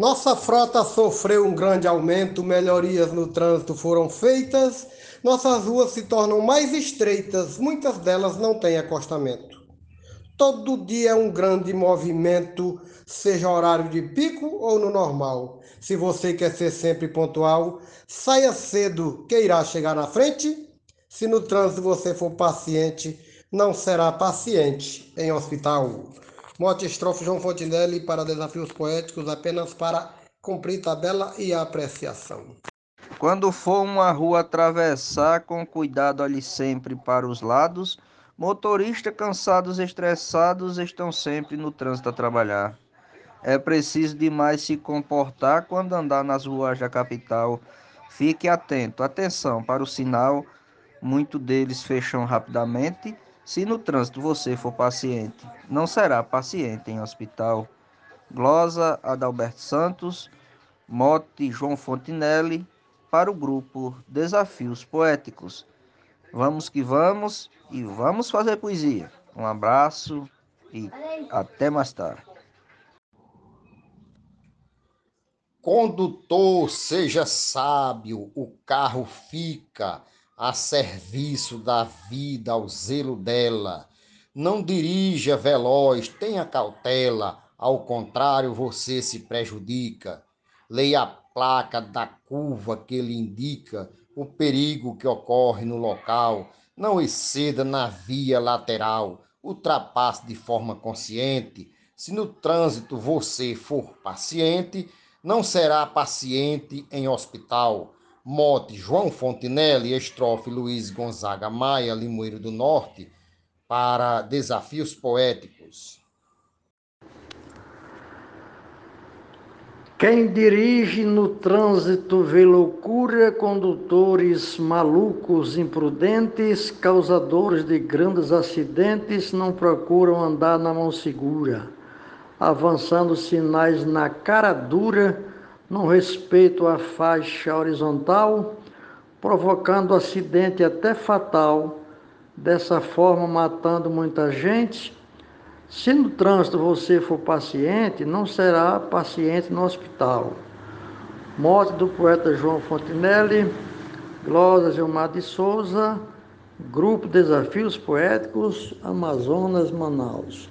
Nossa frota sofreu um grande aumento, melhorias no trânsito foram feitas, nossas ruas se tornam mais estreitas, muitas delas não têm acostamento. Todo dia é um grande movimento, seja horário de pico ou no normal. Se você quer ser sempre pontual, saia cedo que irá chegar na frente. Se no trânsito você for paciente, não será paciente em hospital. Mote estrofe João Fontinelli para desafios poéticos apenas para cumprir tabela e apreciação. Quando for uma rua atravessar, com cuidado olhe sempre para os lados. Motoristas cansados, estressados estão sempre no trânsito a trabalhar. É preciso demais se comportar quando andar nas ruas da capital. Fique atento, atenção para o sinal. Muitos deles fecham rapidamente se no trânsito você for paciente, não será paciente em hospital. Glosa Adalberto Santos, mote João Fontinelli, para o grupo Desafios Poéticos. Vamos que vamos e vamos fazer poesia. Um abraço e até mais tarde. Condutor, seja sábio, o carro fica a serviço da vida, ao zelo dela. Não dirija veloz, tenha cautela, ao contrário, você se prejudica. Leia a placa da curva que lhe indica o perigo que ocorre no local. Não exceda na via lateral, ultrapasse de forma consciente. Se no trânsito você for paciente, não será paciente em hospital mote João Fontinelli, estrofe Luiz Gonzaga Maia, Limoeiro do Norte, para Desafios Poéticos. Quem dirige no trânsito vê loucura, condutores malucos, imprudentes, causadores de grandes acidentes, não procuram andar na mão segura, avançando sinais na cara dura não respeito à faixa horizontal, provocando acidente até fatal, dessa forma matando muita gente. Se no trânsito você for paciente, não será paciente no hospital. Morte do poeta João Fontinelli, Glosa Gilmar de Souza, Grupo Desafios Poéticos, Amazonas, Manaus.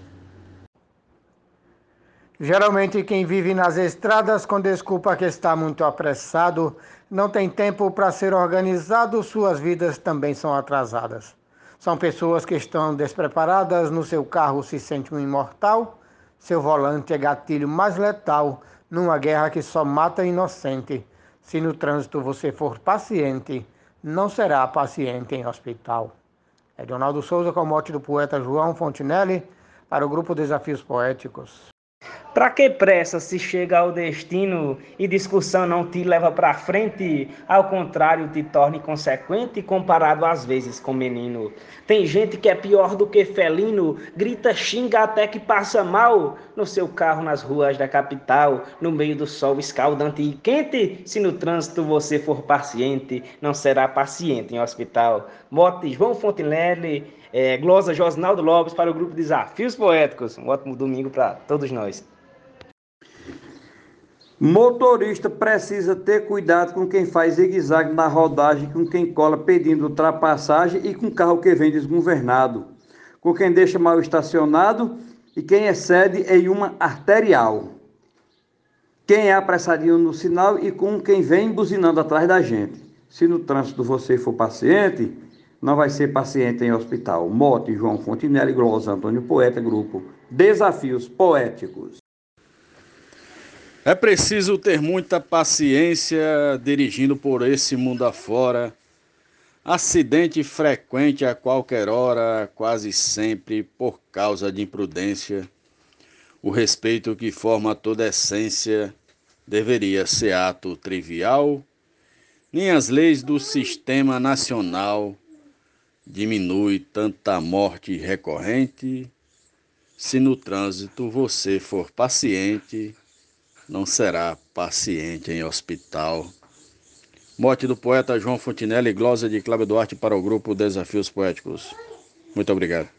Geralmente, quem vive nas estradas com desculpa que está muito apressado, não tem tempo para ser organizado, suas vidas também são atrasadas. São pessoas que estão despreparadas, no seu carro se sente um imortal, seu volante é gatilho mais letal numa guerra que só mata inocente. Se no trânsito você for paciente, não será paciente em hospital. É Donaldo Souza com mote do poeta João Fontinelli para o grupo Desafios Poéticos. Para que pressa se chega ao destino e discussão não te leva para frente? Ao contrário, te torna inconsequente comparado às vezes com menino. Tem gente que é pior do que felino, grita, xinga até que passa mal no seu carro nas ruas da capital, no meio do sol escaldante e quente. Se no trânsito você for paciente, não será paciente em hospital. Mote João Fontinelli, é, glosa Josnaldo Lopes para o grupo Desafios Poéticos. Um ótimo domingo para todos nós. Motorista precisa ter cuidado com quem faz zigue-zague na rodagem, com quem cola pedindo ultrapassagem e com carro que vem desgovernado, com quem deixa mal estacionado e quem excede em uma arterial. Quem é apressadinho no sinal e com quem vem buzinando atrás da gente. Se no trânsito você for paciente, não vai ser paciente em hospital. Mote João Fontinelli, Glosa Antônio Poeta, grupo Desafios Poéticos. É preciso ter muita paciência dirigindo por esse mundo afora. Acidente frequente a qualquer hora, quase sempre por causa de imprudência. O respeito que forma toda essência deveria ser ato trivial. Nem as leis do sistema nacional diminui tanta morte recorrente. Se no trânsito você for paciente, não será paciente em hospital. Morte do poeta João Fontinelli, glosa de Cláudio Duarte para o grupo Desafios Poéticos. Muito obrigado.